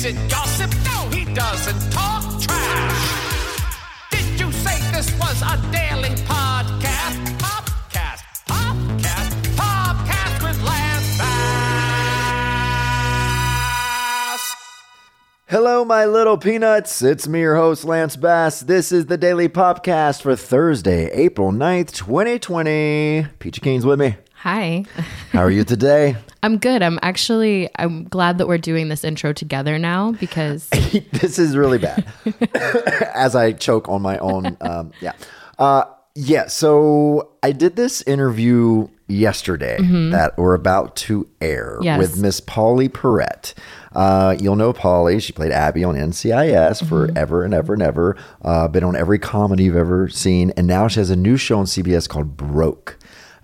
Is it gossip? No, he doesn't talk trash. Did you say this was a daily podcast? Podcast, podcast, podcast with Lance Bass. Hello, my little peanuts. It's me, your host, Lance Bass. This is the Daily Popcast for Thursday, April 9th, 2020. Peachy Keen's with me. Hi. How are you today? I'm good. I'm actually I'm glad that we're doing this intro together now because this is really bad. As I choke on my own. Um, yeah. Uh, yeah. So I did this interview yesterday that we're about to air Mm-hmm. Yes. with Miss Pauley Perrette. Uh, you'll know Pauley. She played Abby on NCIS Mm-hmm. forever and ever and ever. Uh, been on every comedy you've ever seen. And now she has a new show on CBS called Broke.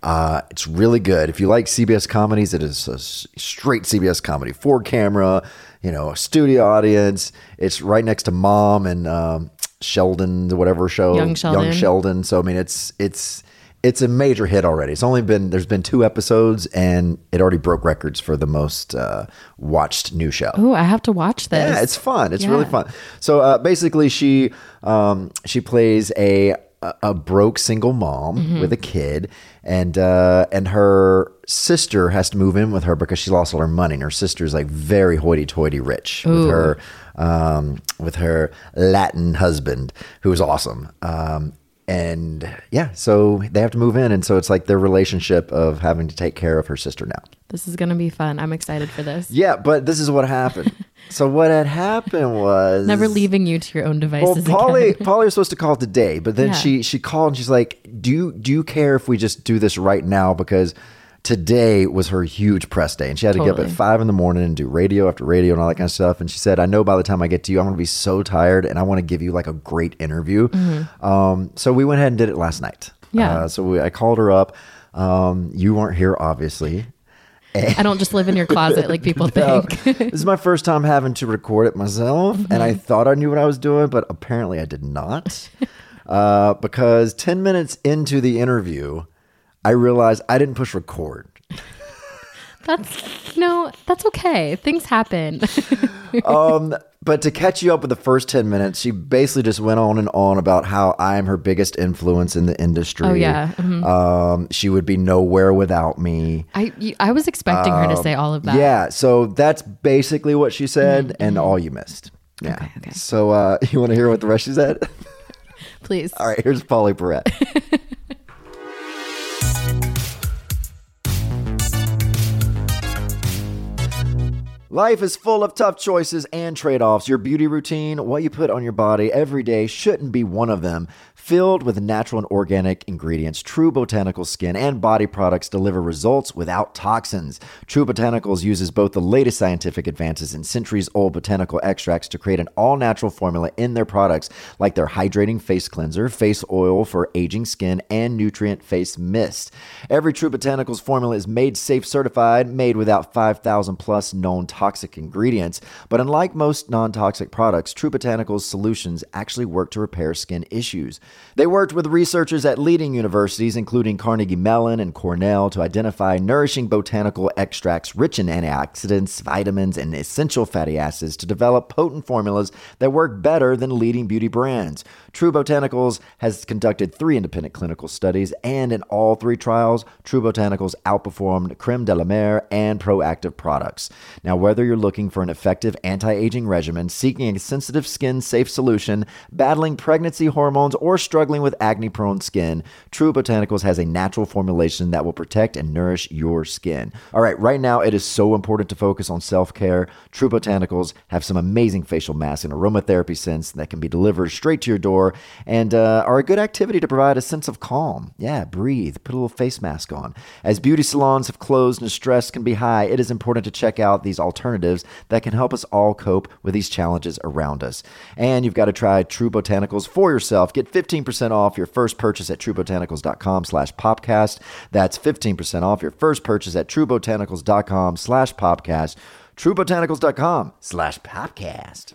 Uh, it's really good. If you like CBS comedies, it is a straight CBS comedy, four camera, you know, a studio audience. It's right next to Mom and um, Sheldon, whatever show, Young Sheldon. Young Sheldon. So I mean, it's it's it's a major hit already. It's only been there's been two episodes, and it already broke records for the most uh, watched new show. oh, I have to watch this. Yeah, it's fun. It's really fun. So uh, basically, she um, she plays a a- a broke single mom Mm-hmm. with a kid, and uh, and her sister has to move in with her because she lost all her money. And her sister's like very hoity-toity rich with her um, with her Latin husband, who is awesome. Um, and yeah, so they have to move in, and so it's like their relationship of having to take care of her sister now. This is going to be fun. I'm excited for this. Yeah, but this is what happened. so what had happened was Never leaving you to your own devices. Well, Pauley. Pauley was supposed to call today, but then Yeah. she she called and she's like, "Do you do you care if we just do this right now?" Because today was her huge press day, and she had to get up at five in the morning and do radio after radio and all that kind of stuff. And she said, "I know by the time I get to you, I'm going to be so tired, and I want to give you like a great interview." Um, so we went ahead and did it last night. Mm-hmm. Yeah. Uh, so we, I called her up. Um, you weren't here, obviously. I don't just live in your closet like people No, think. this is my first time having to record it myself, and I Mm-hmm. thought I knew what I was doing, but apparently I did not. uh, because 10 minutes into the interview, I realized I didn't push record. That's no, that's okay. Things happen. Um, but to catch you up with the first 10 minutes, she basically just went on and on about how I am her biggest influence in the industry. Oh, yeah. Mhm. Um, she would be nowhere without me. I you- I was expecting her to say all of that. Um, Yeah, so that's basically what she said, and all you missed. Yeah. Mm-hmm. Okay, okay. So uh, you want to hear what the rest she said? Please. All right, here's Pauley Perrette. Life is full of tough choices and trade offs. Your beauty routine, what you put on your body every day, shouldn't be one of them. Filled with natural and organic ingredients, True Botanical skin and body products deliver results without toxins. True Botanicals uses both the latest scientific advances and centuries old botanical extracts to create an all natural formula in their products, like their hydrating face cleanser, face oil for aging skin, and nutrient face mist. Every True Botanicals formula is made safe certified, made without 5,000 plus known toxic ingredients. But unlike most non toxic products, True Botanicals solutions actually work to repair skin issues. They worked with researchers at leading universities, including Carnegie Mellon and Cornell, to identify nourishing botanical extracts rich in antioxidants, vitamins, and essential fatty acids to develop potent formulas that work better than leading beauty brands. True Botanicals has conducted three independent clinical studies, and in all three trials, True Botanicals outperformed Creme de la Mer and Proactiv products. Now, whether you're looking for an effective anti aging regimen, seeking a sensitive skin safe solution, battling pregnancy hormones, or struggling with acne prone skin, True Botanicals has a natural formulation that will protect and nourish your skin. All right, right now it is so important to focus on self care. True Botanicals have some amazing facial masks and aromatherapy scents that can be delivered straight to your door and uh, are a good activity to provide a sense of calm. Yeah, breathe, put a little face mask on. As beauty salons have closed and stress can be high, it is important to check out these alternatives that can help us all cope with these challenges around us. And you've got to try True Botanicals for yourself. Get 15% off your first purchase at truebotanicals.com slash popcast. That's 15% off your first purchase at truebotanicals.com slash popcast. truebotanicals.com slash popcast.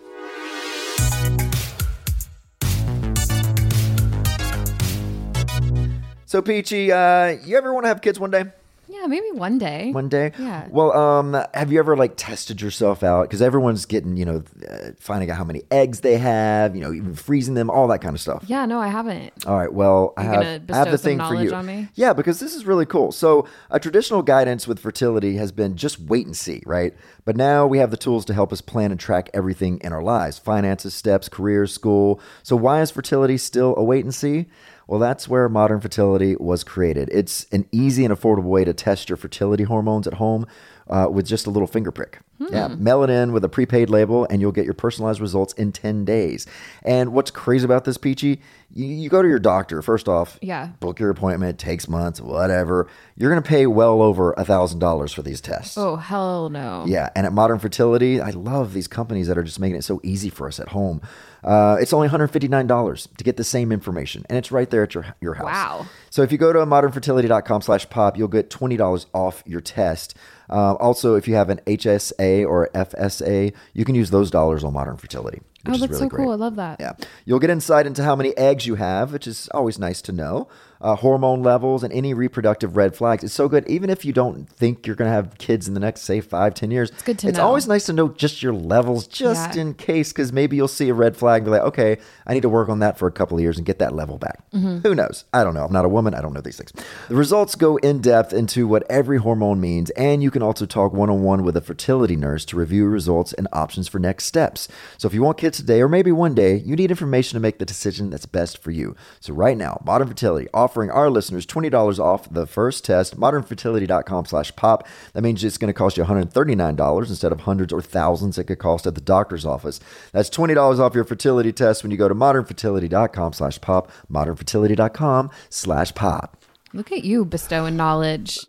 So, Peachy, uh, you ever want to have kids one day? Yeah, maybe one day. one day. Yeah. Well, um, have you ever like tested yourself out? Because everyone's getting, you know, uh, finding out how many eggs they have, you know, even freezing them, all that kind of stuff. yeah, no, I haven't. All right. Well, I have, I have the some thing for you. on me? Yeah, because this is really cool. So, a traditional guidance with fertility has been just wait and see, right? But now we have the tools to help us plan and track everything in our lives finances, steps, careers, school. So, why is fertility still a wait and see? Well, that's where modern fertility was created. It's an easy and affordable way to test your fertility hormones at home uh, with just a little finger prick. Yeah, mail it in with a prepaid label, and you'll get your personalized results in 10 days. And what's crazy about this, Peachy? You, you go to your doctor, first off, Yeah. book your appointment, takes months, whatever. You're going to pay well over a $1,000 for these tests. Oh, hell no. Yeah, and at Modern Fertility, I love these companies that are just making it so easy for us at home. Uh, it's only $159 to get the same information, and it's right there at your your house. Wow. So if you go to modernfertility.com slash pop, you'll get $20 off your test. Uh, also, if you have an HSA or FSA, you can use those dollars on Modern Fertility, which Oh, is that's really so great. cool. I love that. Yeah. You'll get insight into how many eggs you have, which is always nice to know, uh, hormone levels, and any reproductive red flags. It's so good. Even if you don't think you're going to have kids in the next, say, five, ten years, it's good to It's know. always nice to know just your levels, just Yeah. in case, because maybe you'll see a red flag and be like, okay, I need to work on that for a couple of years and get that level back. Mm-hmm. Who knows? I don't know. I'm not a woman. I don't know these things. The results go in depth into what every hormone means, and you can also talk one on one with a fertility nurse to review results and options for next steps. So if you want kids today or maybe one day, you need information to make the decision that's best for you. So right now, Modern Fertility offering our listeners $20 off the first test, modernfertility.com slash pop. That means it's going to cost you $139 instead of hundreds or thousands it could cost at the doctor's office. That's $20 off your fertility test when you go to modernfertility.com slash pop, modernfertility.com slash pop. Look at you bestowing knowledge.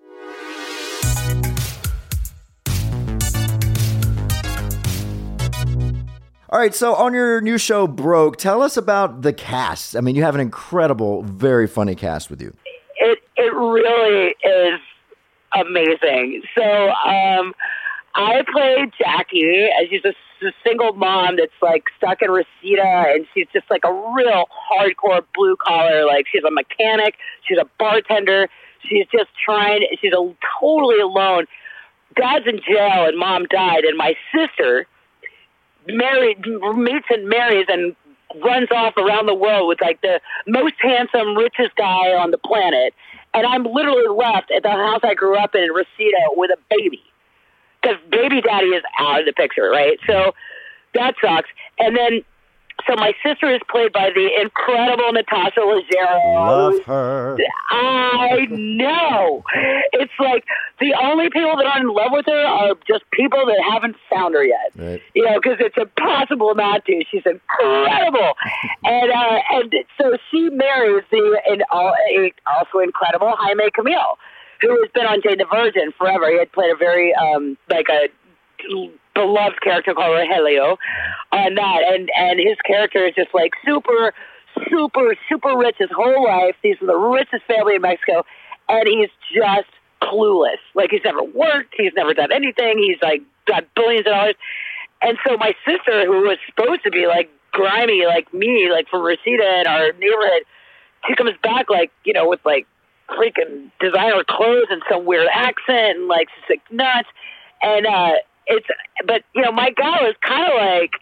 All right, so on your new show, Broke, tell us about the cast. I mean, you have an incredible, very funny cast with you. it it really is amazing. So um, I play Jackie, and she's a single mom that's like stuck in Reseda, and she's just like a real hardcore blue collar. Like she's a mechanic, she's a bartender, she's just trying. She's a, totally alone. Dad's in jail, and mom died, and my sister married meets and marries and runs off around the world with like the most handsome, richest guy on the planet. And I'm literally left at the house I grew up in in Reseda with a baby. Because baby daddy is out of the picture, right? So that sucks. And then, so my sister is played by the incredible Natasha Leggero. Love her. I know. It's like the only people that are in love with her are just people that haven't found her yet. Right. You know, because it's impossible not to. She's incredible, and uh, and so she marries the and also incredible Jaime Camil, who has been on Jane the Virgin forever. He had played a very um like a beloved character called Rogelio on that, and and his character is just like super, super, super rich his whole life. He's from the richest family in Mexico, and he's just clueless. Like he's never worked, he's never done anything. He's like got billions of dollars, and so my sister, who was supposed to be like grimy like me, like from Reseda in our neighborhood, she comes back like you know with like freaking designer clothes and some weird accent and like she's like nuts and uh it's but you know my gal is kind of like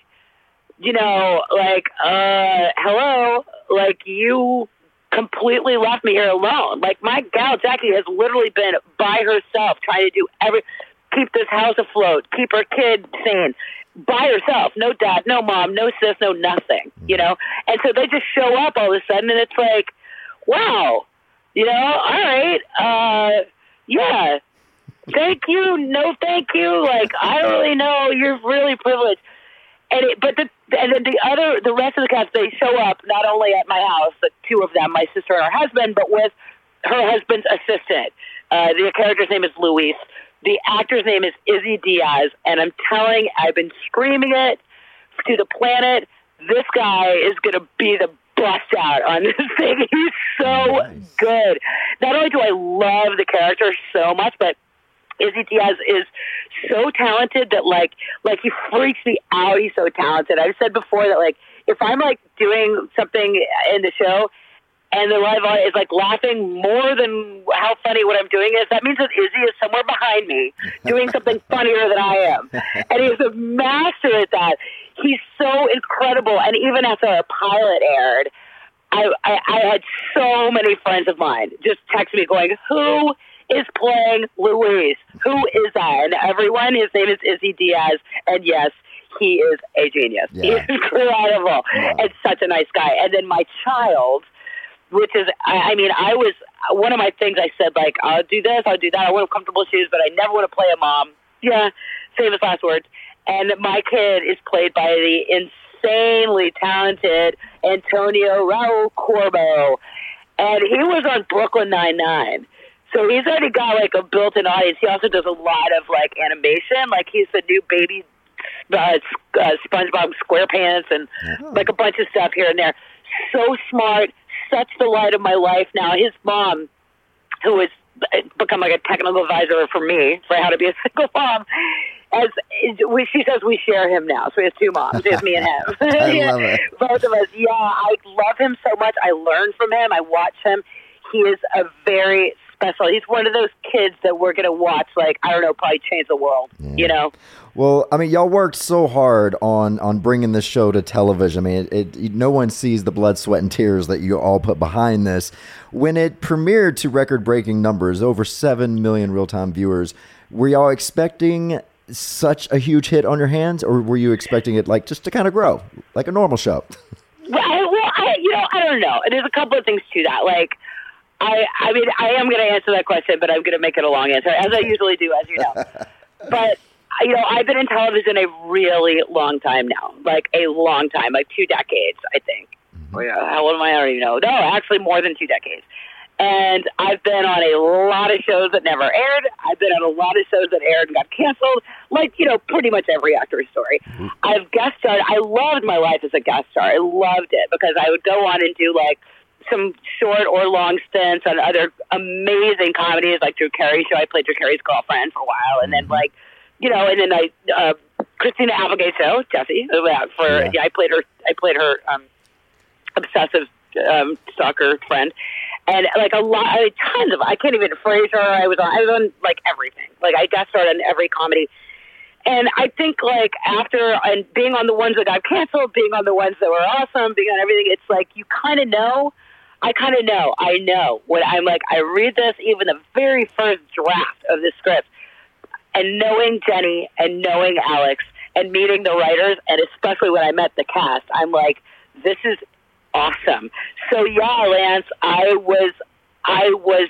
you know like uh hello like you completely left me here alone. Like my gal jackie has literally been by herself trying to do every keep this house afloat keep her kid sane by herself. No dad no mom no sis no nothing you know? And so they just show up all of a sudden and it's like wow you know all right uh yeah thank you, no thank you. Like I really know, you're really privileged. And it, but the and then the other the rest of the cast they show up not only at my house, the two of them, my sister and her husband, but with her husband's assistant. Uh, the character's name is Luis. The actor's name is Izzy Diaz, and I'm telling, I've been screaming it to the planet. This guy is going to be the bust out on this thing. He's so good. Not only do I love the character so much, but Izzy Diaz is so talented that like like he freaks me out. He's so talented. I've said before that like if I'm like doing something in the show and the live audience is like laughing more than how funny what I'm doing is. That means that Izzy is somewhere behind me doing something funnier than I am, and he's a master at that. He's so incredible, and even after our pilot aired. I, I, I had so many friends of mine just text me going, "Who is playing Luis? Who is that?" And everyone, his name is Izzy Diaz, and yes, he is a genius. Yeah. He's incredible and such a nice guy. And then my child, which is, I, I mean, I was one of my things. I said like, I'll do this, I'll do that. I want comfortable shoes, but I never want to play a mom. Yeah, famous last words. And my kid is played by the insanely talented Antonio Raul Corbo, and he was on Brooklyn Nine Nine. So he's already got like a built-in audience. He also does a lot of like animation. Like he's the new baby uh, uh, SpongeBob SquarePants and like a bunch of stuff here and there. So smart, such the light of my life. Now his mom, who has become like a technical advisor for me for how to be a single mom, as we, she says we share him now. So he has two moms. Has me and him. I Yeah, love it. Both of us. Yeah, I love him so much. I learn from him. I watch him. He is a very special. He's one of those kids that we're gonna watch. Like I don't know, probably change the world. You know. Well, I mean, y'all worked so hard on on bringing this show to television. I mean, it, it, no one sees the blood, sweat, and tears that you all put behind this. When it premiered to record-breaking numbers, over seven million real-time viewers, were y'all expecting such a huge hit on your hands, or were you expecting it like just to kind of grow, like a normal show? Well, I, well, I, you know, I don't know. There's a couple of things to that. Like, I, I mean, I am going to answer that question, but I'm going to make it a long answer, as I usually do, as you know. but you know, I've been in television a really long time now, like a long time, like two decades, I think. Mm-hmm. Or, yeah, How old am I? I don't even know. No, actually, more than two decades. And I've been on a lot of shows that never aired. I've been on a lot of shows that aired and got canceled. Like, you know, pretty much every actor's story. Mm-hmm. I've guest starred. I loved my life as a guest star. I loved it because I would go on and do like some short or long stints on other amazing comedies like Drew Carey show. I played Drew Carey's girlfriend for a while, and then like, you know, and then I uh, Christina Applegate show, Jesse. uh, For Yeah. yeah. I played her. I played her um, obsessive um, stalker friend, and like a lot, I mean, tons of. I can't even phrase her. I was on. I was on like everything. Like I guest starred on every comedy. And I think like after and being on the ones that got canceled, being on the ones that were awesome, being on everything, it's like you kind of know. I kind of know. I know when I'm like I read this, even the very first draft of the script, and knowing Jenny and knowing Alex and meeting the writers, and especially when I met the cast, I'm like, this is awesome. So yeah, Lance, I was, I was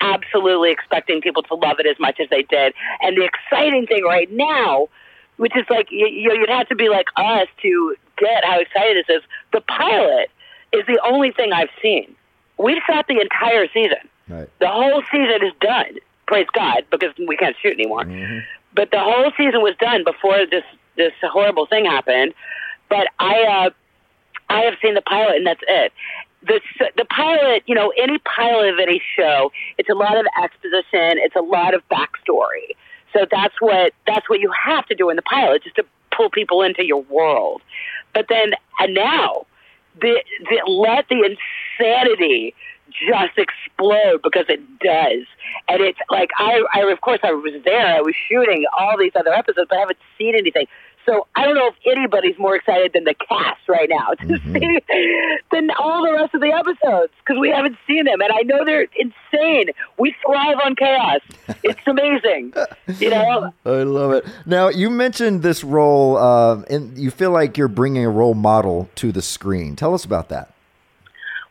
absolutely expecting people to love it as much as they did. And the exciting thing right now, which is like you, you, you'd have to be like us to get how excited this is. The pilot is the only thing I've seen. We've shot the entire season. Right. The whole season is done. Praise God, because we can't shoot anymore. But the whole season was done before this this horrible thing happened. But I uh, I have seen the pilot, and that's it. The the pilot, you know, any pilot of any show, it's a lot of exposition, it's a lot of backstory. So that's what that's what you have to do in the pilot, just to pull people into your world. But then and now, the, the let the insanity just explode because it does. And it's like I, I of course I was there. I was shooting all these other episodes, but I haven't seen anything. So I don't know if anybody's more excited than the cast right now to see than all the rest of the episodes because we haven't seen them, and I know they're insane. We thrive on chaos. It's amazing, you know. I love it. Now you mentioned this role, uh, and you feel like you're bringing a role model to the screen. Tell us about that.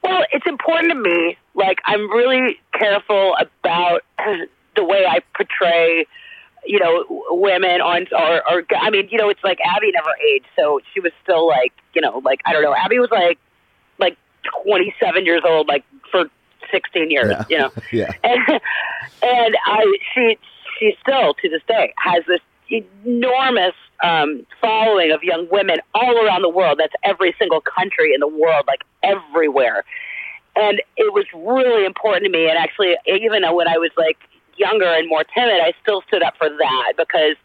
Well, it's important to me. Like, I'm really careful about the way I portray, you know, women on, or, or, I mean, you know, it's like Abby never aged, so she was still like, you know, like, I don't know, Abby was like, like 27 years old, like, for 16 years, Yeah. you know? Yeah. and and I she she still to this day has this enormous um, following of young women all around the world. That's every single country in the world, like everywhere. And it was really important to me. And actually, even when I was like younger and more timid, I still stood up for that because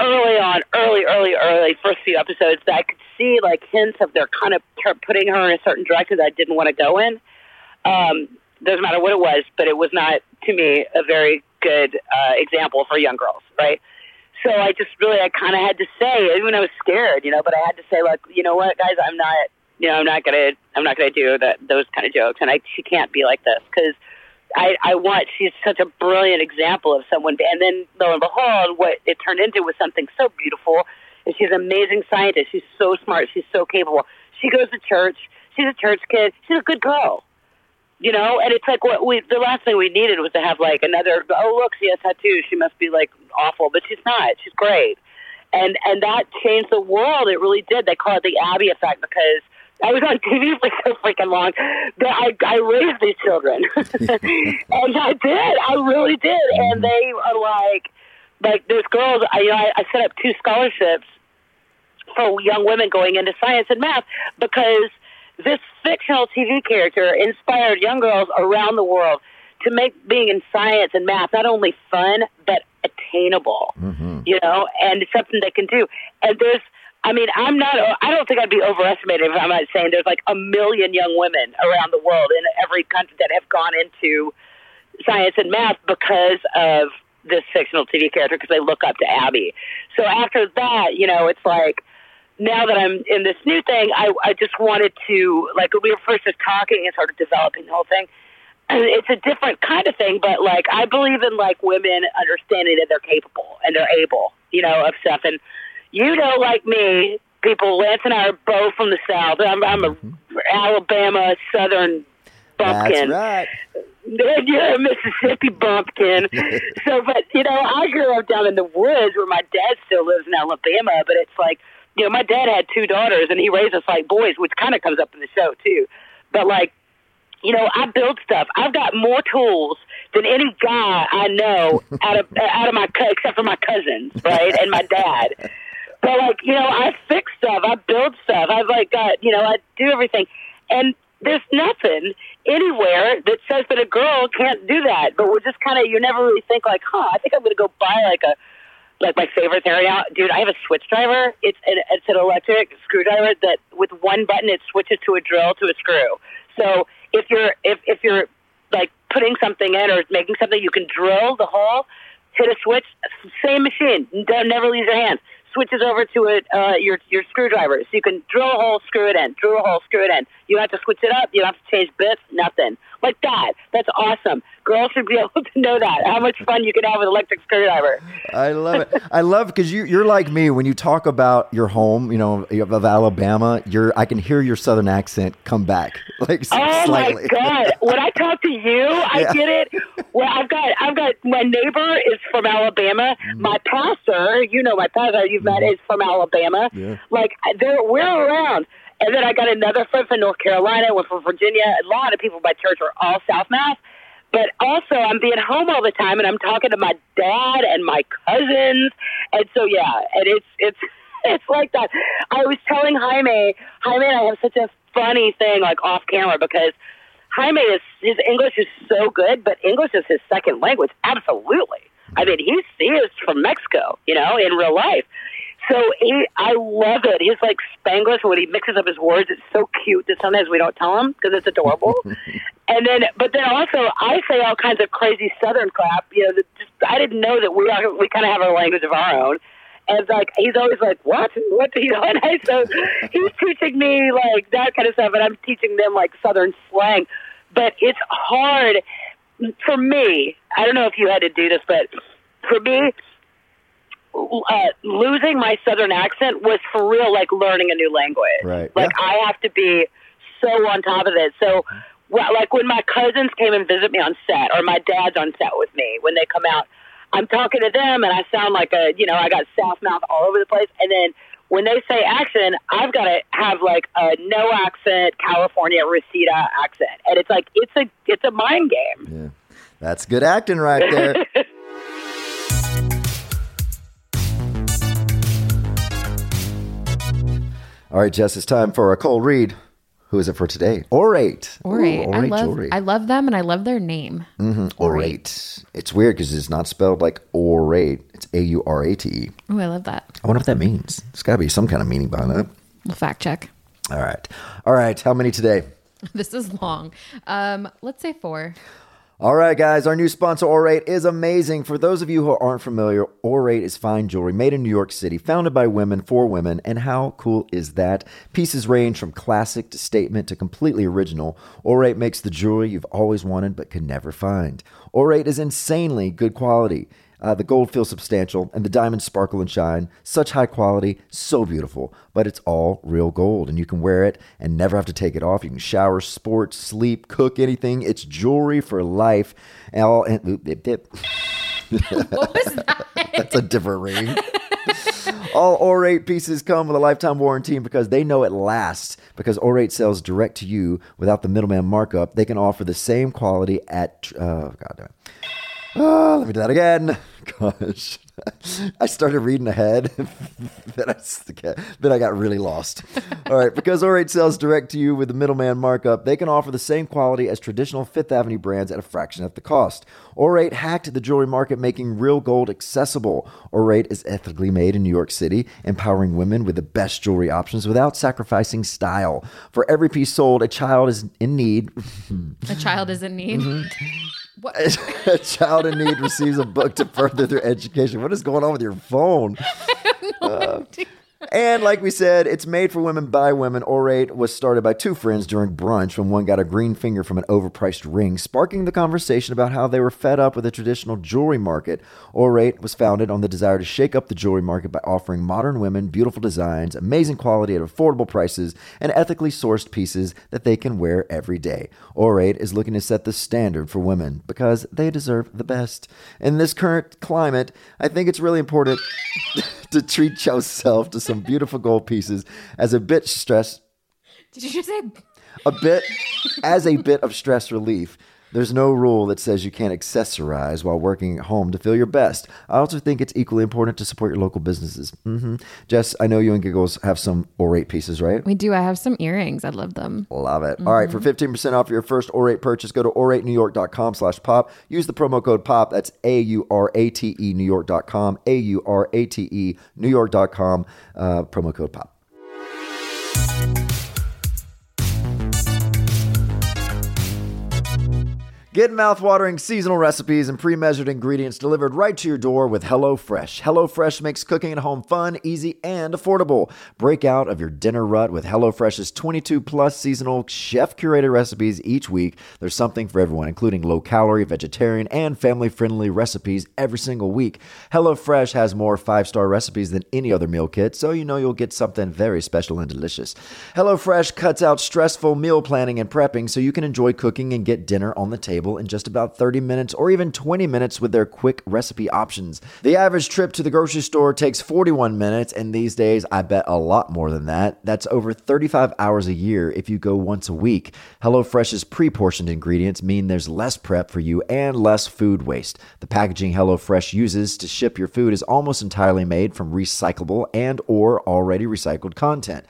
early on, early, early, early first few episodes I could see like hints of their kind of putting her in a certain direction that I didn't want to go in. Um, doesn't matter what it was, but it was not to me a very good uh, example for young girls, right? So I just really, I kind of had to say, even I was scared, you know, but I had to say, like, you know what, guys, I'm not, you know, I'm not gonna, I'm not gonna do that, those kind of jokes, and I, she can't be like this because I, I want, she's such a brilliant example of someone, and then lo and behold, what it turned into was something so beautiful. And she's an amazing scientist. She's so smart. She's so capable. She goes to church. She's a church kid. She's a good girl you know and it's like what we the last thing we needed was to have like another oh look she has tattoos she must be like awful but she's not she's great and and that changed the world it really did they call it the abby effect because I was on TV for so freaking long that I, I raised these children, and I did. I really did. And they are like, like there's girls. I, you know, I, I set up two scholarships for young women going into science and math because this fictional TV character inspired young girls around the world to make being in science and math not only fun but attainable. Mm-hmm. You know, and it's something they can do. And there's, I mean, I'm not. I don't think I'd be overestimated if I'm not saying there's like a million young women around the world in every country that have gone into science and math because of this fictional TV character because they look up to Abby. So after that, you know, it's like now that I'm in this new thing, I, I just wanted to, like, we were first just talking and of developing the whole thing, it's a different kind of thing, but, like, I believe in, like, women understanding that they're capable and they're able, you know, of stuff. And you know, like me, people, Lance and I are both from the South. I'm, I'm a Alabama Southern bumpkin That's right. then you're a Mississippi bumpkin. so, but you know, I grew up down in the woods where my dad still lives in Alabama. But it's like, you know, my dad had two daughters and he raised us like boys, which kind of comes up in the show too. But like, you know, I build stuff. I've got more tools than any guy I know out of out of my except for my cousins, right, and my dad. But like, you know, I fix stuff. I build stuff. I've like got, you know, I do everything. And there's nothing anywhere that says that a girl can't do that. But we're just kind of, you never really think like, huh, I think I'm going to go buy like a, like my favorite now, dude. I have a switch driver. It's an, it's an electric screwdriver that with one button it switches to a drill to a screw. So if you're if if you're like putting something in or making something, you can drill the hole, hit a switch, same machine. Don't never leave your hands. Switches over to it, uh, your your screwdriver, so you can drill a hole, screw it in, drill a hole, screw it in. You don't have to switch it up. You don't have to change bits. Nothing like that. That's awesome. Girls should be able to know that. How much fun you can have with electric screwdriver. I love it. I love because you you're like me when you talk about your home, you know, of Alabama. You're I can hear your southern accent come back like Oh slightly. my god! When I talk to you, I Yeah. get it. Well, I've got, I've got. My neighbor is from Alabama. Mm-hmm. My pastor, you know, my pastor you've met is from Alabama. Yeah. Like they're we're around. And then I got another friend from North Carolina, one from Virginia. A lot of people by church are all South Mass. But also, I'm being home all the time, and I'm talking to my dad and my cousins, and so yeah, and it's it's it's like that. I was telling Jaime, Jaime I have such a funny thing like off camera because Jaime is his English is so good, but English is his second language. Absolutely. I mean, he's he is from Mexico, you know, in real life. So he, I love it. He's like Spanglish when he mixes up his words. It's so cute that sometimes we don't tell him because it's adorable. and then, but then also I say all kinds of crazy Southern crap. You know, that just I didn't know that we are we kind of have our language of our own. And it's like he's always like, "What? What?" Do you know, and I, so he's teaching me like that kind of stuff, and I'm teaching them like Southern slang. But it's hard for me. I don't know if you had to do this, but for me, uh, losing my southern accent was for real like learning a new language. Right. Like I have to be so on top of it. So, well, like when my cousins came and visit me on set, or my dad's on set with me when they come out, I'm talking to them and I sound like a you know I got south mouth all over the place, and then. When they say accent, I've got to have like a no accent California Reseda accent, and it's like it's a it's a mind game. Yeah. That's good acting right there. All right, Jess, it's time for a cold read. Who is it for today? Aurate. Aurate. Ooh, I love jewelry. I love them and I love their name. Aurate. It's weird because it's not spelled like orate. It's A U R A T E. Oh, I love that. I wonder what that means. There's got to be some kind of meaning behind that. We'll fact check. All right. All right. How many today? This is long. Um, let's say four. All right, guys, our new sponsor, Aurate, is amazing. For those of you who aren't familiar, Aurate is fine jewelry made in New York City, founded by women for women. And how cool is that? Pieces range from classic to statement to completely original. Aurate makes the jewelry you've always wanted but could never find. Aurate is insanely good quality. Uh, the gold feels substantial and the diamonds sparkle and shine. Such high quality, so beautiful, but it's all real gold and you can wear it and never have to take it off. You can shower, sports, sleep, cook, anything. It's jewelry for life. And all, and, oop, dip, dip. What was that? That's a different ring. All Aurate pieces come with a lifetime warranty because they know it lasts. Because Aurate sells direct to you without the middleman markup, they can offer the same quality at. Uh, God damn it. Ah, let me do that again. Gosh. I started reading ahead, then, I, then I got really lost. All right, because Aurate sells direct to you with the middleman markup, they can offer the same quality as traditional Fifth Avenue brands at a fraction of the cost. Aurate hacked the jewelry market, making real gold accessible. Aurate is ethically made in New York City, empowering women with the best jewelry options without sacrificing style. For every piece sold, a child is in need. A child is in need. What? a child in need receives a book to further their education. What is going on with your phone? Uh, and like we said, it's made for women by women. Aurate was started by two friends during brunch when one got a green finger from an overpriced ring, sparking the conversation about how they were fed up with the traditional jewelry market. Aurate was founded on the desire to shake up the jewelry market by offering modern women beautiful designs, amazing quality at affordable prices, and ethically sourced pieces that they can wear every day. Aurate is looking to set the standard for women because they deserve the best. In this current climate, I think it's really important to treat yourself to some beautiful gold pieces as a bit stress Did you just say? a bit as a bit of stress relief. There's no rule that says you can't accessorize while working at home to feel your best. I also think it's equally important to support your local businesses. hmm Jess, I know you and Giggles have some Aurate pieces, right? We do. I have some earrings. I love them. Love it. All right, for 15% off your first Aurate purchase, go to auratenewyork.com slash pop. Use the promo code POP. That's A-U-R-A-T-E New York.com, A-U-R-A-T-E New York.com, uh, promo code POP. Get mouth-watering seasonal recipes and pre-measured ingredients delivered right to your door with HelloFresh. HelloFresh makes cooking at home fun, easy, and affordable. Break out of your dinner rut with HelloFresh's 22 plus seasonal chef-curated recipes each week. There's something for everyone, including low-calorie, vegetarian, and family-friendly recipes every single week. HelloFresh has more five-star recipes than any other meal kit, so you know you'll get something very special and delicious. HelloFresh cuts out stressful meal planning and prepping so you can enjoy cooking and get dinner on the table in just about 30 minutes or even 20 minutes with their quick recipe options. The average trip to the grocery store takes 41 minutes, and these days I bet a lot more than that. That's over 35 hours a year if you go once a week. HelloFresh's pre portioned ingredients mean there's less prep for you and less food waste. The packaging HelloFresh uses to ship your food is almost entirely made from recyclable and or already recycled content.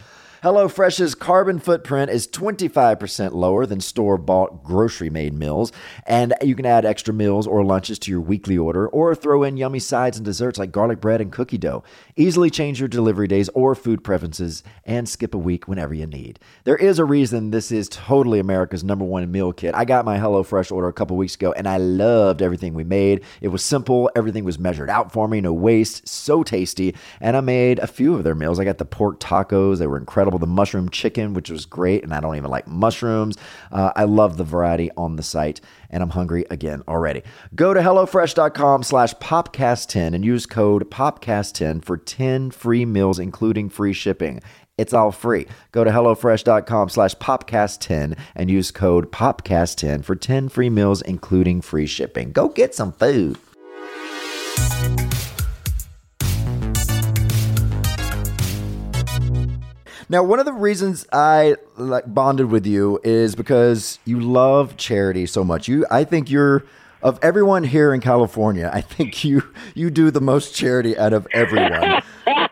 HelloFresh's carbon footprint is 25% lower than store bought grocery made meals, and you can add extra meals or lunches to your weekly order or throw in yummy sides and desserts like garlic bread and cookie dough. Easily change your delivery days or food preferences and skip a week whenever you need. There is a reason this is totally America's number one meal kit. I got my HelloFresh order a couple weeks ago and I loved everything we made. It was simple, everything was measured out for me, no waste, so tasty. And I made a few of their meals. I got the pork tacos, they were incredible. The mushroom chicken, which was great, and I don't even like mushrooms. Uh, I love the variety on the site, and I'm hungry again already. Go to HelloFresh.com slash Popcast10 and use code Popcast10 for 10 free meals, including free shipping. It's all free. Go to HelloFresh.com slash Popcast10 and use code Popcast10 for 10 free meals, including free shipping. Go get some food. Now, one of the reasons I like bonded with you is because you love charity so much. You, I think you're of everyone here in California. I think you you do the most charity out of everyone.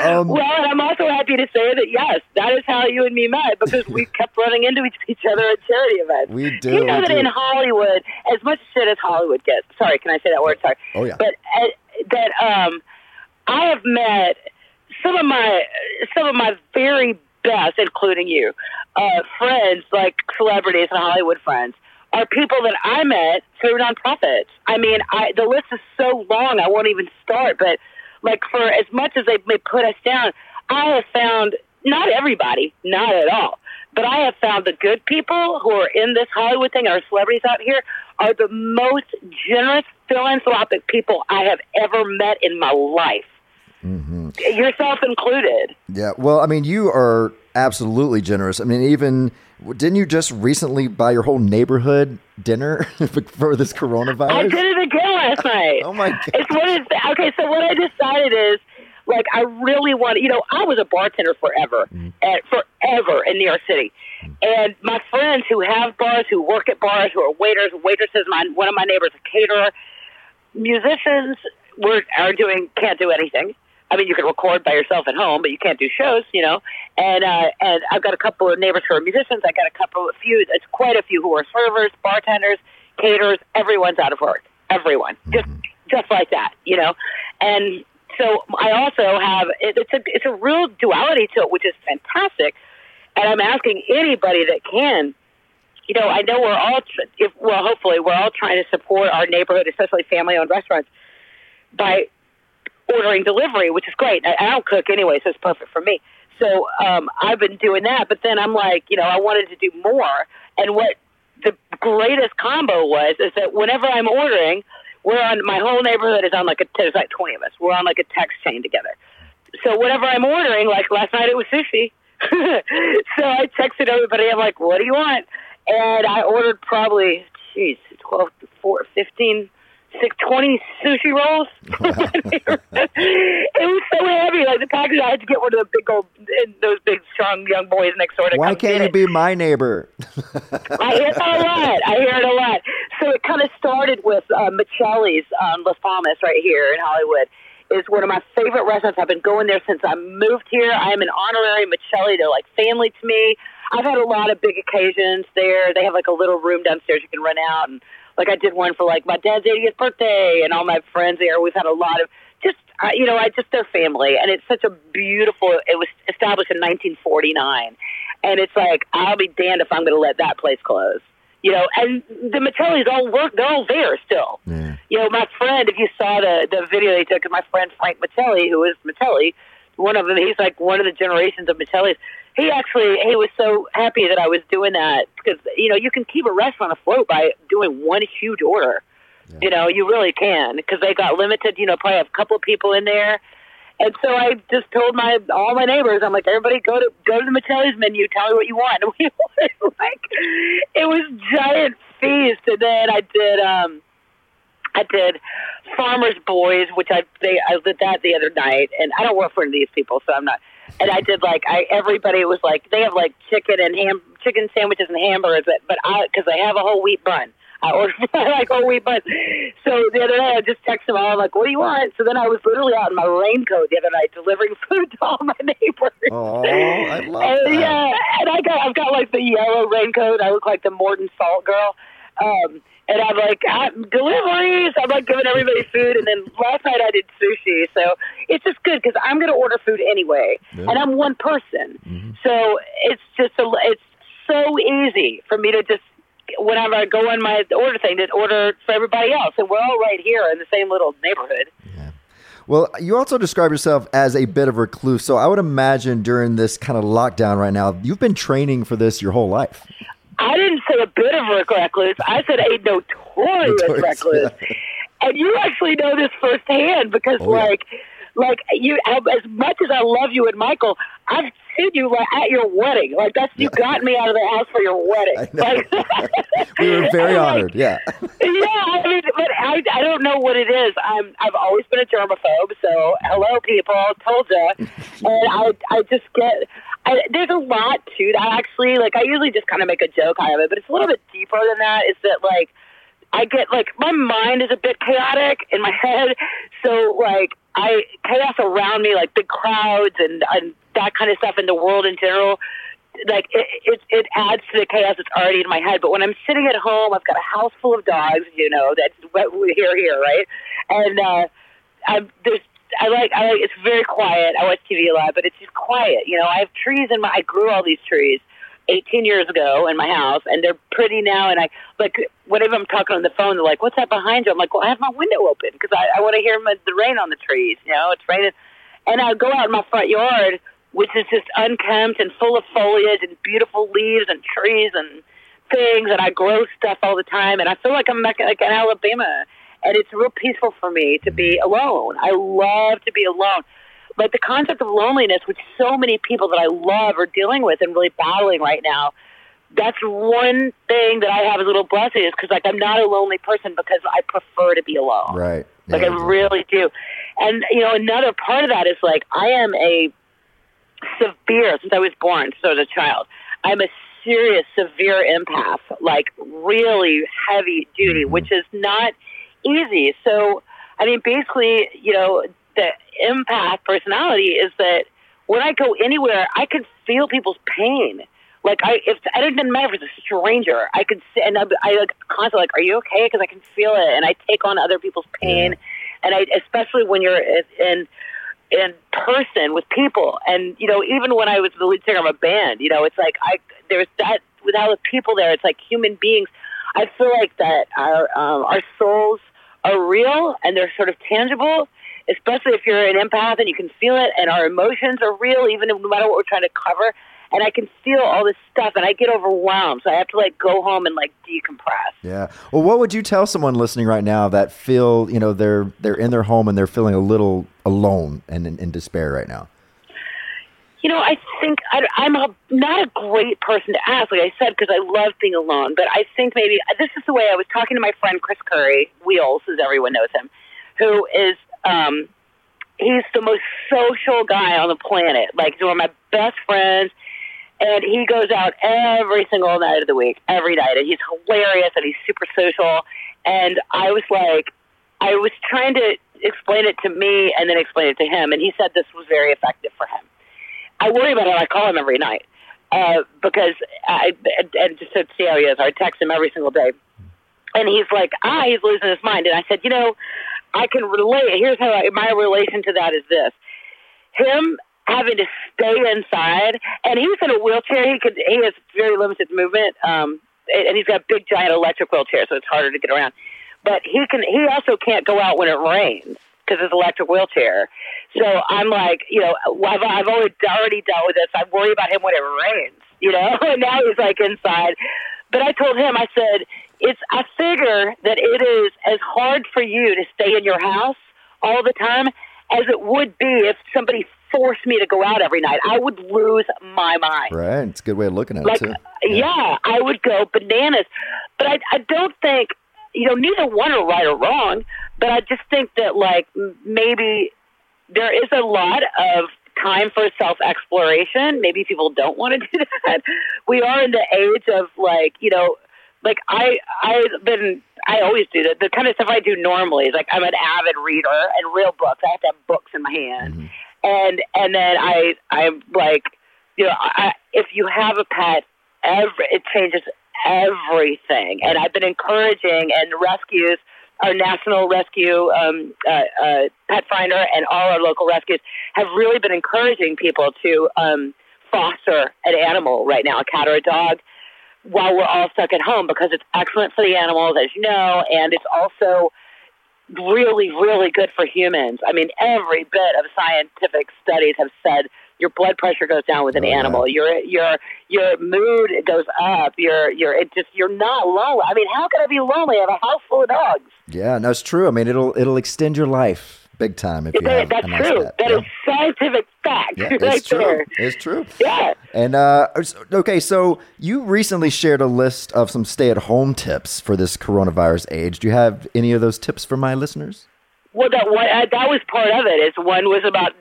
Um, well, I'm also happy to say that yes, that is how you and me met because we kept running into each, other at charity events. We do, You know we that do. in Hollywood, as much shit as Hollywood gets. Sorry, can I say that word? Sorry. Oh, yeah. But uh, that um, I have met some of my some of my very best, including you, uh, friends like celebrities and Hollywood friends. Are people that I met through nonprofits. I mean, I, the list is so long, I won't even start. But like for as much as they may put us down, I have found not everybody, not at all, but I have found the good people who are in this Hollywood thing, our celebrities out here, are the most generous, philanthropic people I have ever met in my life. Mm-hmm. Yourself included. Yeah. Well, I mean, you are absolutely generous. I mean, even didn't you just recently buy your whole neighborhood dinner for this coronavirus? I did it again last night. Oh, my God. It's what is okay. So what I decided is like I really want. You know, I was a bartender forever, Mm. and forever in New York City. Mm-hmm. And my friends who have bars, who work at bars, who are waiters, waitresses. My one of my neighbors, a caterer, musicians were are doing can't do anything. I mean, you can record by yourself at home, but you can't do shows, you know. And uh, and I've got a couple of neighbors who are musicians. I got a couple of few. It's quite a few who are servers, bartenders, caterers. Everyone's out of work. Everyone, just just like that, you know. And so I also have it, it's a it's a real duality to it, which is fantastic. And I'm asking anybody that can you know, I know we're all, if, well, hopefully we're all trying to support our neighborhood, especially family-owned restaurants, by ordering delivery, which is great. I, I don't cook anyway, so it's perfect for me. So um, I've been doing that, but then I'm like, you know, I wanted to do more. And what the greatest combo was is that whenever I'm ordering, we're on my whole neighborhood is on like a there's like 20 of us. We're on like a text chain together. So whenever I'm ordering, like last night it was sushi. so I texted everybody. I'm like, "What do you want?" And I ordered probably, geez, 12, 4, 15, 6, 20 sushi rolls. it was so heavy. Like the package, I had to get one of the big old, those big, strong young boys next door to Why can't you it. be my neighbor? I hear it a lot. I hear it a lot. So it kind of started with uh, Miceli's on Las Palmas right here in Hollywood. Is one of my favorite restaurants. I've been going there since I moved here. I am an honorary Miceli. They're like family to me. I've had a lot of big occasions there. They have like a little room downstairs you can rent out, and like I did one for like my dad's 80th birthday, and all my friends there. We've had a lot of just uh, you know, I just their family, and it's such a beautiful. It was established in 1949, and it's like I'll be damned if I'm going to let that place close. You know, and the Miceli's all work; they're all there still. Yeah. You know, my friend, if you saw the the video they took of my friend Frank Miceli, who is Miceli, one of them, he's like one of the generations of Miceli's. He actually he was so happy that I was doing that because you know you can keep a restaurant afloat by doing one huge order. You know, you really can because they got limited. You know, probably have a couple of people in there. And so I just told my all my neighbors, I'm like, everybody go to go to the Miceli's menu, tell me what you want. And we like, it was giant feast. And then I did, um, I did Farmer's Boys, which I they I did that the other night. And I don't work for any of these people, so I'm not. And I did like I everybody was like they have like chicken and ham chicken sandwiches and hamburgers, but but I because I have a whole wheat bun. I ordered like whole wheat bun. So the other day I just texted them all I'm like, "What do you want?" So then I was literally out in my raincoat the other night delivering food to all my neighbors. Oh, I love And, that. yeah, and I got I've got like the yellow raincoat. I look like the Morton Salt girl. Um, and I'm like ah, deliveries. I'm like giving everybody food. And then last night I did sushi, so it's just good because I'm going to order food anyway, and I'm one person. So it's just a, it's so easy for me to just whenever I go on my order thing to order for everybody else, and we're all right here in the same little neighborhood. Yeah. Well, you also describe yourself as a bit of a recluse. So I would imagine during this kind of lockdown right now, you've been training for this your whole life. I didn't say a bit of a recluse. I said a notorious Notorious, recluse. And you actually know this firsthand because, Oh, yeah. like, like you, as much as I love you and Michael, I've seen you like, at your wedding. Like that's you got me out of the house for your wedding. I know. Like, We were very and, like, honored. Yeah. yeah, I mean, but I, I don't know what it is. I'm I've always been a germaphobe, so hello, people, told you. And I I just get I, there's a lot to that actually. Like I usually just kind of make a joke out of it, but it's a little bit deeper than that. Is that like I get like my mind is a bit chaotic in my head, so like I chaos around me, like big crowds and, and that kind of stuff in the world in general. Like it, it, it adds to the chaos that's already in my head. But when I'm sitting at home, I've got a house full of dogs. You know, that's what we hear here, right? And uh, I'm there's I like I like it's very quiet. I watch TV a lot, but it's just quiet. You know, I have trees in my I grew all these trees 18 years ago in my house, and they're pretty now. And I like whenever I'm talking on the phone, they're like, "What's that behind you?" I'm like, "Well, I have my window open because I, I want to hear my, the rain on the trees. You know, it's raining." And I go out in my front yard, which is just unkempt and full of foliage and beautiful leaves and trees and things, and I grow stuff all the time. And I feel like I'm back like in Alabama and it's real peaceful for me to be alone. I love to be alone. But the concept of loneliness, which so many people that I love are dealing with and really battling right now, that's one thing that I have as a little blessing is because like I'm not a lonely person because I prefer to be alone. Right. Like Yeah, I really do. And you know, another part of that is like I am a severe since I was born, so I was a child. I'm a serious, severe empath, like really heavy duty, mm-hmm. which is not easy. So, I mean, basically, you know, the empath personality is that when I go anywhere, I can feel people's pain. Like I, if I didn't matter if it's a stranger, I could see, and I, I like constantly like, "Are you okay?" Because I can feel it, and I take on other people's pain, and I, especially when you're in in person with people, and you know, even when I was the lead singer of a band, you know, it's like I there's that without the people there, it's like human beings. I feel like that our um, our souls are real and they're sort of tangible, especially if you're an empath and you can feel it, and our emotions are real, even no matter what we're trying to cover. And I can feel all this stuff, and I get overwhelmed, so I have to like go home and like decompress. Yeah. Well, what would you tell someone listening right now that feel, you know, they're they're in their home and they're feeling a little alone and in, in despair right now? You know, I think I, I'm a, not a great person to ask, like I said, because I love being alone. But I think maybe this is the way I was talking to my friend Chris Curry, Wheels, as everyone knows him, who is um, he's the most social guy on the planet. Like he's one of my best friends, and he goes out every single night of the week, every night, and he's hilarious and he's super social. And I was like, I was trying to explain it to me and then explain it to him, and he said this was very effective for him. I worry about it. I call him every night uh, because I and, and just to see how he is. I text him every single day, and he's like, ah, he's losing his mind. And I said, you know, I can relate. Here's how I, my relation to that is this: him having to stay inside, and he's in a wheelchair. He could he has very limited movement, um, and he's got a big giant electric wheelchair, so it's harder to get around. But he can. He also can't go out when it rains because his electric wheelchair. So I'm like, you know, I've, I've always already dealt with this. I worry about him when it rains, you know, and now he's like inside. But I told him, I said, it's, I figure that it is as hard for you to stay in your house all the time as it would be if somebody forced me to go out every night. I would lose my mind. Right. It's a good way of looking at Like, it too. yeah, I would go bananas. But I, I don't think, you know, neither one are right or wrong. But I just think that, like, maybe there is a lot of time for self exploration. Maybe people don't want to do that. We are in the age of, like, you know, like I, I've been, I always do that. The kind of stuff I do normally is like I'm an avid reader and real books. I have to have books in my hand, mm-hmm. and and then I, I'm like, you know, I, if you have a pet, every it changes everything. And I've been encouraging and rescues. Our national rescue um, uh, uh, Petfinder and all our local rescues have really been encouraging people to um, foster an animal right now, a cat or a dog, while we're all stuck at home because it's excellent for the animals, as you know, and it's also really, really good for humans. I mean, every bit of scientific studies have said your blood pressure goes down with an Oh, yeah. animal. Your your your mood goes up. Your your it just you're not lonely. I mean, how could I be lonely? I have a house full of dogs. Yeah, no, it's true. I mean, it'll it'll extend your life big time if you have that's nice true. pet. That yeah. is scientific fact Yeah, right it's true. there. It's true. Yeah. And uh, okay, so you recently shared a list of some stay-at-home tips for this coronavirus age. Do you have any of those tips for my listeners? Well, that one, uh, that was part of it. Is one was about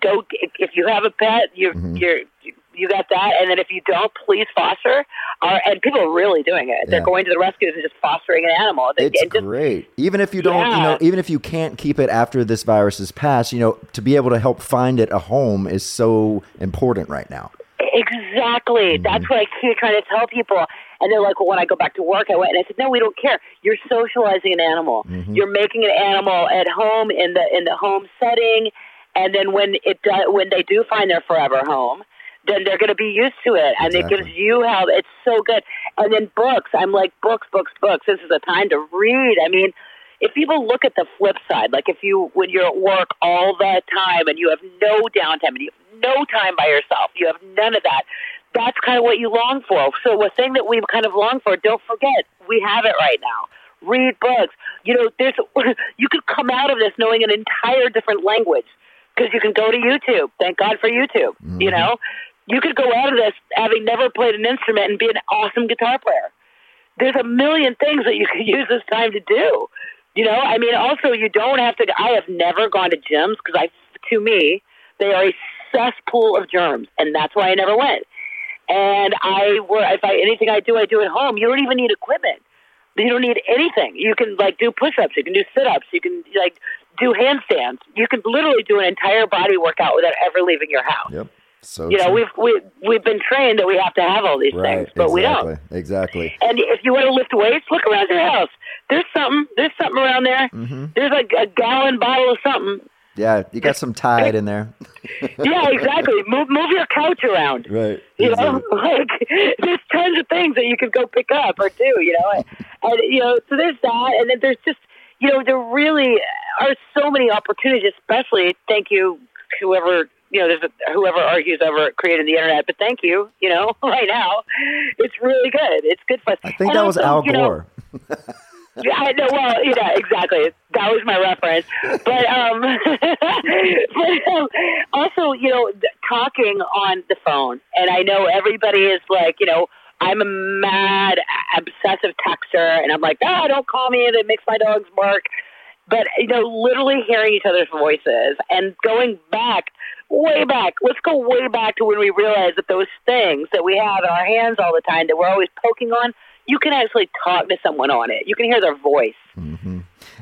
go if you have a pet, you're Mm-hmm. you're you got that. And then if you don't, please foster. Uh, and people are really doing it. They're going to the rescues and just fostering an animal. They- It's just- great. Even if you don't, you know, even if you can't keep it after this virus is passed, you know, to be able to help find it a home is so important right now. Exactly. Mm-hmm. That's what I keep trying to tell people. And they're like, well, when I go back to work, I went and I said, no, we don't care. You're socializing an animal. Mm-hmm. You're making an animal at home in the in the home setting, and then when it when they do find their forever home, then they're going to be used to it, and it gives you help. it's so good. And then books, I'm like books, books, books. This is a time to read. I mean. If people look at the flip side, like if you, when you're at work all the time and you have no downtime and you have no time by yourself, you have none of that, that's kind of what you long for. So the thing that we kind of long for, don't forget, we have it right now. Read books. You know, there's you could come out of this knowing an entire different language because you can go to YouTube. Thank God for YouTube. You mm-hmm. know, you could go out of this having never played an instrument and be an awesome guitar player. There's a million things that you could use this time to do. You know, I mean, also you don't have to. I have never gone to gyms because I, to me, they are a cesspool of germs, and that's why I never went. And I were if I anything I do, I do at home. You don't even need equipment. You don't need anything. You can like do push-ups. You can do sit-ups. You can like do handstands. You can literally do an entire body workout without ever leaving your house. Yep. So You know, true. we've we, we've been trained that we have to have all these right. things, but we don't. Exactly. And if you want to lift weights, look around your house. There's something. There's something around there. Mm-hmm. There's like a gallon bottle of something. Yeah, you got some tide in there. Yeah, exactly. move move your couch around. Right. You know, like there's tons of things that you could go pick up or do. You know, and, and you know, so there's that, and then there's just you know, there really are so many opportunities. Especially, thank you, whoever you know, there's a, whoever argues over creating the internet, but thank you. You know, right now, it's really good. It's good for us. I think that was Al Gore. Yeah, I know. Well, you know, exactly. That was my reference. But um, but um, also, you know, talking on the phone, and I know everybody is like, you know, I'm a mad, obsessive texter, and I'm like, ah, don't call me. It makes my dogs bark. But you know, literally hearing each other's voices and going back, way back. Let's go way back to when we realized that those things that we have in our hands all the time that we're always poking on, you can actually talk to someone on it. You can hear their voice.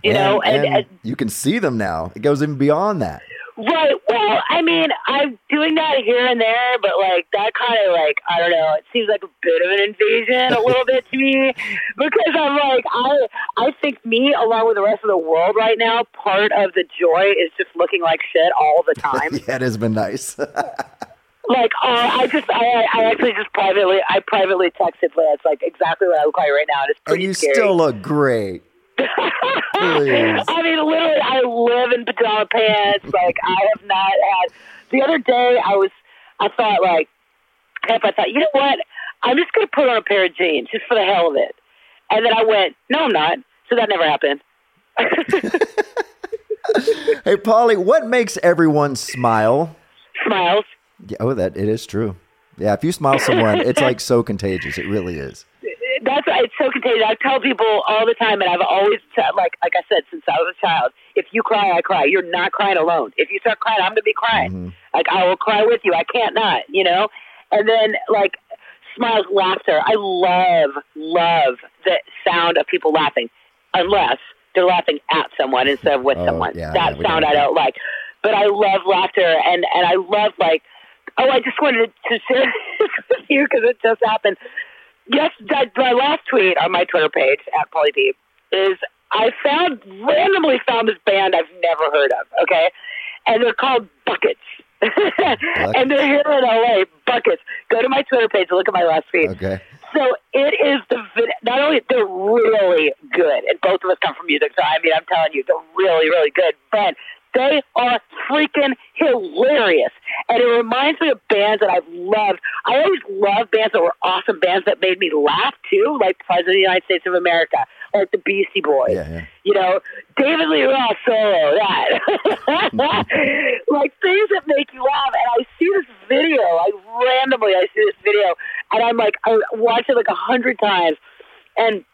You know, and, and, and you can see them now. It goes even beyond that. Right. Well, I mean, I'm doing that here and there, but like that kind of like I don't know. It seems like a bit of an invasion, a little bit to me, because I'm like I I think me along with the rest of the world right now, part of the joy is just looking like shit all the time. Yeah, it has been nice. like, uh, I just I I actually just privately I privately texted Lance like exactly what I look like right now, and it's and you scary. still look great. I mean, literally, I live in pajama pants. Like, I have not had. The other day, I was, I thought, like, if I thought, you know what? I'm just going to put on a pair of jeans just for the hell of it. And then I went, no, I'm not. So that never happened. Hey, Pauley, what makes everyone smile? Smiles. Yeah, oh, that it is true. Yeah, if you smile someone, it's like so contagious. It really is. That's why it's so contagious. I tell people all the time, and I've always like, like I said, since I was a child, if you cry, I cry. You're not crying alone. If you start crying, I'm gonna be crying. Like I will cry with you. I can't not, you know. And then like smiles, laughter. I love, love the sound of people laughing, unless they're laughing at someone instead of with Oh, someone. yeah, that yeah, sound I don't like. But I love laughter, and and I love like. Oh, I just wanted to share this with you because it just happened. Yes, that, my last tweet on my Twitter page at Pauley P is I found randomly found this band I've never heard of. Okay, and they're called Buckets, and they're here in LA. Buckets. Go to my Twitter page. And look at my last tweet. Okay. So it is the vid- not only they're really good, and both of us come from music, so I mean I'm telling you they're really really good, but they are freaking hilarious, and it reminds me of bands that I've loved. I always loved bands that were awesome bands that made me laugh too, like President of the United States of America, like the Beastie Boys. Yeah, yeah. You know, David Lee Roth solo, that. like things that make you laugh. And I see this video, I randomly I see this video and I'm like I watched it like a hundred times and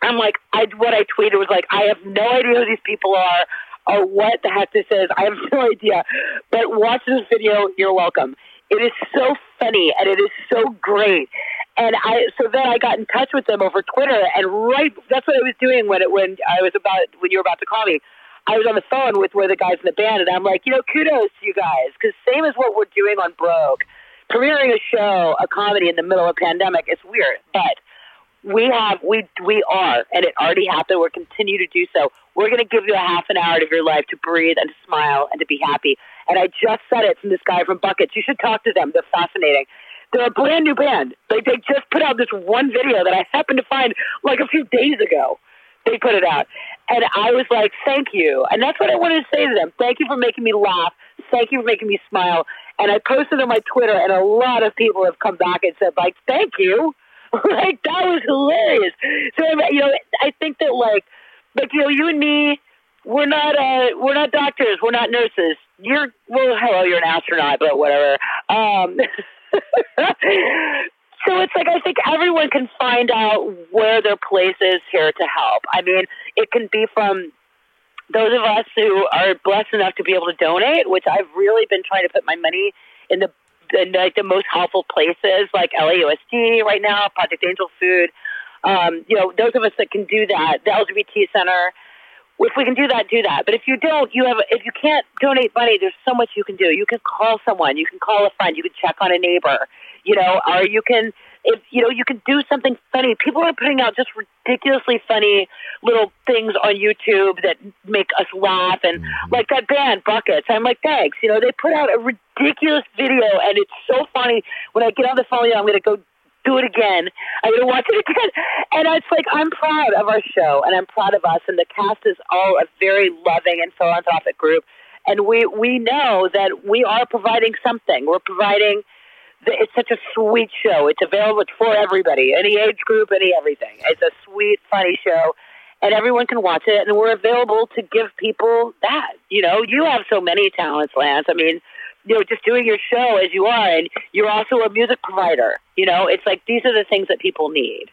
I'm like I what I tweeted was like, I have no idea who these people are or what the heck this is. I have no idea. But watch this video, you're welcome. It is so funny and it is so great. And I so then I got in touch with them over Twitter, and right that's what I was doing when it when I was about when you were about to call me. I was on the phone with one of the guys in the band, and I'm like, you know, kudos to you guys because same as what we're doing on Broke, premiering a show, a comedy in the middle of a pandemic, it's weird, but we have we we are, and it already happened. We're continue to do so. We're going to give you a half an hour of your life to breathe and to smile and to be happy. And I just said it from this guy from Buckets. You should talk to them. They're fascinating. They're a brand new band. Like they just put out this one video that I happened to find like a few days ago. They put it out. And I was like, thank you. And that's what I wanted to say to them. Thank you for making me laugh. Thank you for making me smile. And I posted on my Twitter, and a lot of people have come back and said, like, thank you. like, that was hilarious. So, you know, I think that, like, like, you know, you and me, we're not, uh, we're not doctors. We're not nurses. You're, well, hello, you're an astronaut, but whatever. Um, so it's like I think everyone can find out where their place is here to help. I mean, it can be from those of us who are blessed enough to be able to donate, which I've really been trying to put my money in the in like the most helpful places, like LAUSD right now, Project Angel Food. Um, you know, those of us that can do that, the LGBT Center. If we can do that, do that. But if you don't, you have. If you can't donate money, there's so much you can do. You can call someone. You can call a friend. You can check on a neighbor. You know, or you can if you know you can do something funny. People are putting out just ridiculously funny little things on YouTube that make us laugh, and like that band Buckets. I'm like, thanks. You know, they put out a ridiculous video, and it's so funny. When I get on the phone, I'm going to go do it again. I'm going to watch it again, and it's like I'm proud of our show, and I'm proud of us, and the cast is all a very loving and philanthropic group, and we we know that we are providing something. We're providing it's such a sweet show. It's available for everybody, any age group, any everything. It's a sweet, funny show, and everyone can watch it. And we're available to give people that. You know, you have so many talents, Lance. I mean, you know, just doing your show as you are, and you're also a music provider. You know, it's like these are the things that people need.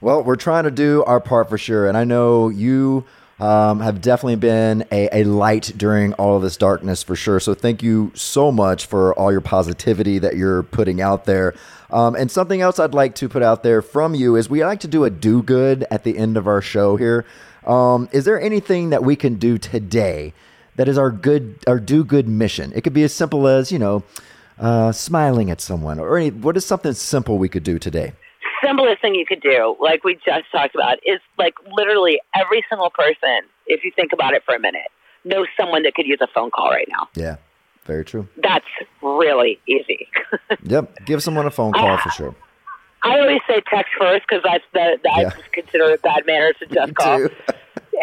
Well, we're trying to do our part for sure, and I know you um, have definitely been a, a, light during all of this darkness for sure. So thank you so much for all your positivity that you're putting out there. Um, and something else I'd like to put out there from you is we like to do a do good at the end of our show here. Um, is there anything that we can do today that is our good, our do good mission? It could be as simple as you know, uh, smiling at someone, or any, what is something simple we could do today? simplest thing you could do, like we just talked about, is like literally every single person, if you think about it for a minute, knows someone that could use a phone call right now. Yeah, very true. That's really easy. yep, give someone a phone call uh, for sure. I always say text first because that's the, the yeah. I consider it bad manners to just call.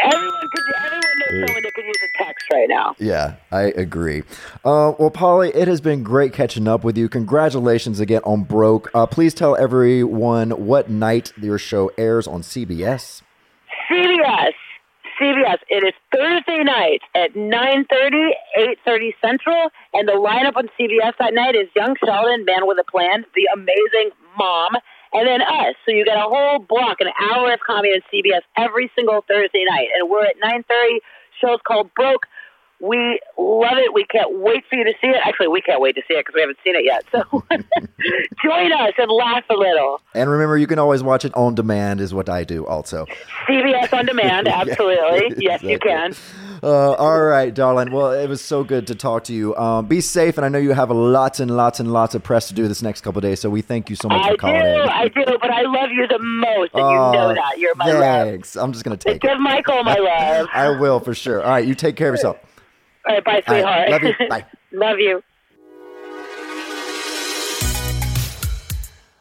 Everyone could everyone knows someone that could use a text right now. Yeah, I agree. Uh, well, Pauley, it has been great catching up with you. Congratulations again on Broke. Uh, please tell everyone what night your show airs on CBS. CBS. CBS. It is Thursday night at 9.30, 8.30 Central, and the lineup on CBS that night is Young Sheldon, Man with a Plan, The Amazing Mom, and then us. So you get a whole block, an hour of comedy on CBS every single Thursday night. And we're at 9.30. Show's called Broke. We love it. We can't wait for you to see it. Actually, we can't wait to see it because we haven't seen it yet. So join us and laugh a little. And remember, you can always watch it on demand, is what I do also. CBS on demand, absolutely. yeah, yes, exactly. you can. Uh, all right, darling. Well, it was so good to talk to you. Um, be safe, and I know you have lots and lots and lots of press to do this next couple days. So we thank you so much I for calling I do. I do, but I love you the most, and you know that. You're my thanks. love. I'm just gonna take Give it. Michael my love. I will for sure. All right, you take care of yourself. All right, bye, sweetheart. Right, love you. Bye. love you.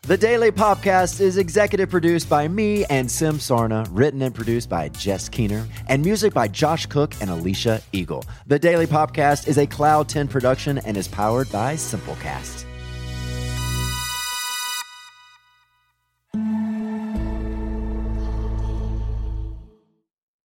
The Daily Popcast is executive produced by me and Sim Sarna, written and produced by Jess Keener, and music by Josh Cook and Alicia Eagle. The Daily Popcast is a Cloud 10 production and is powered by Simplecast.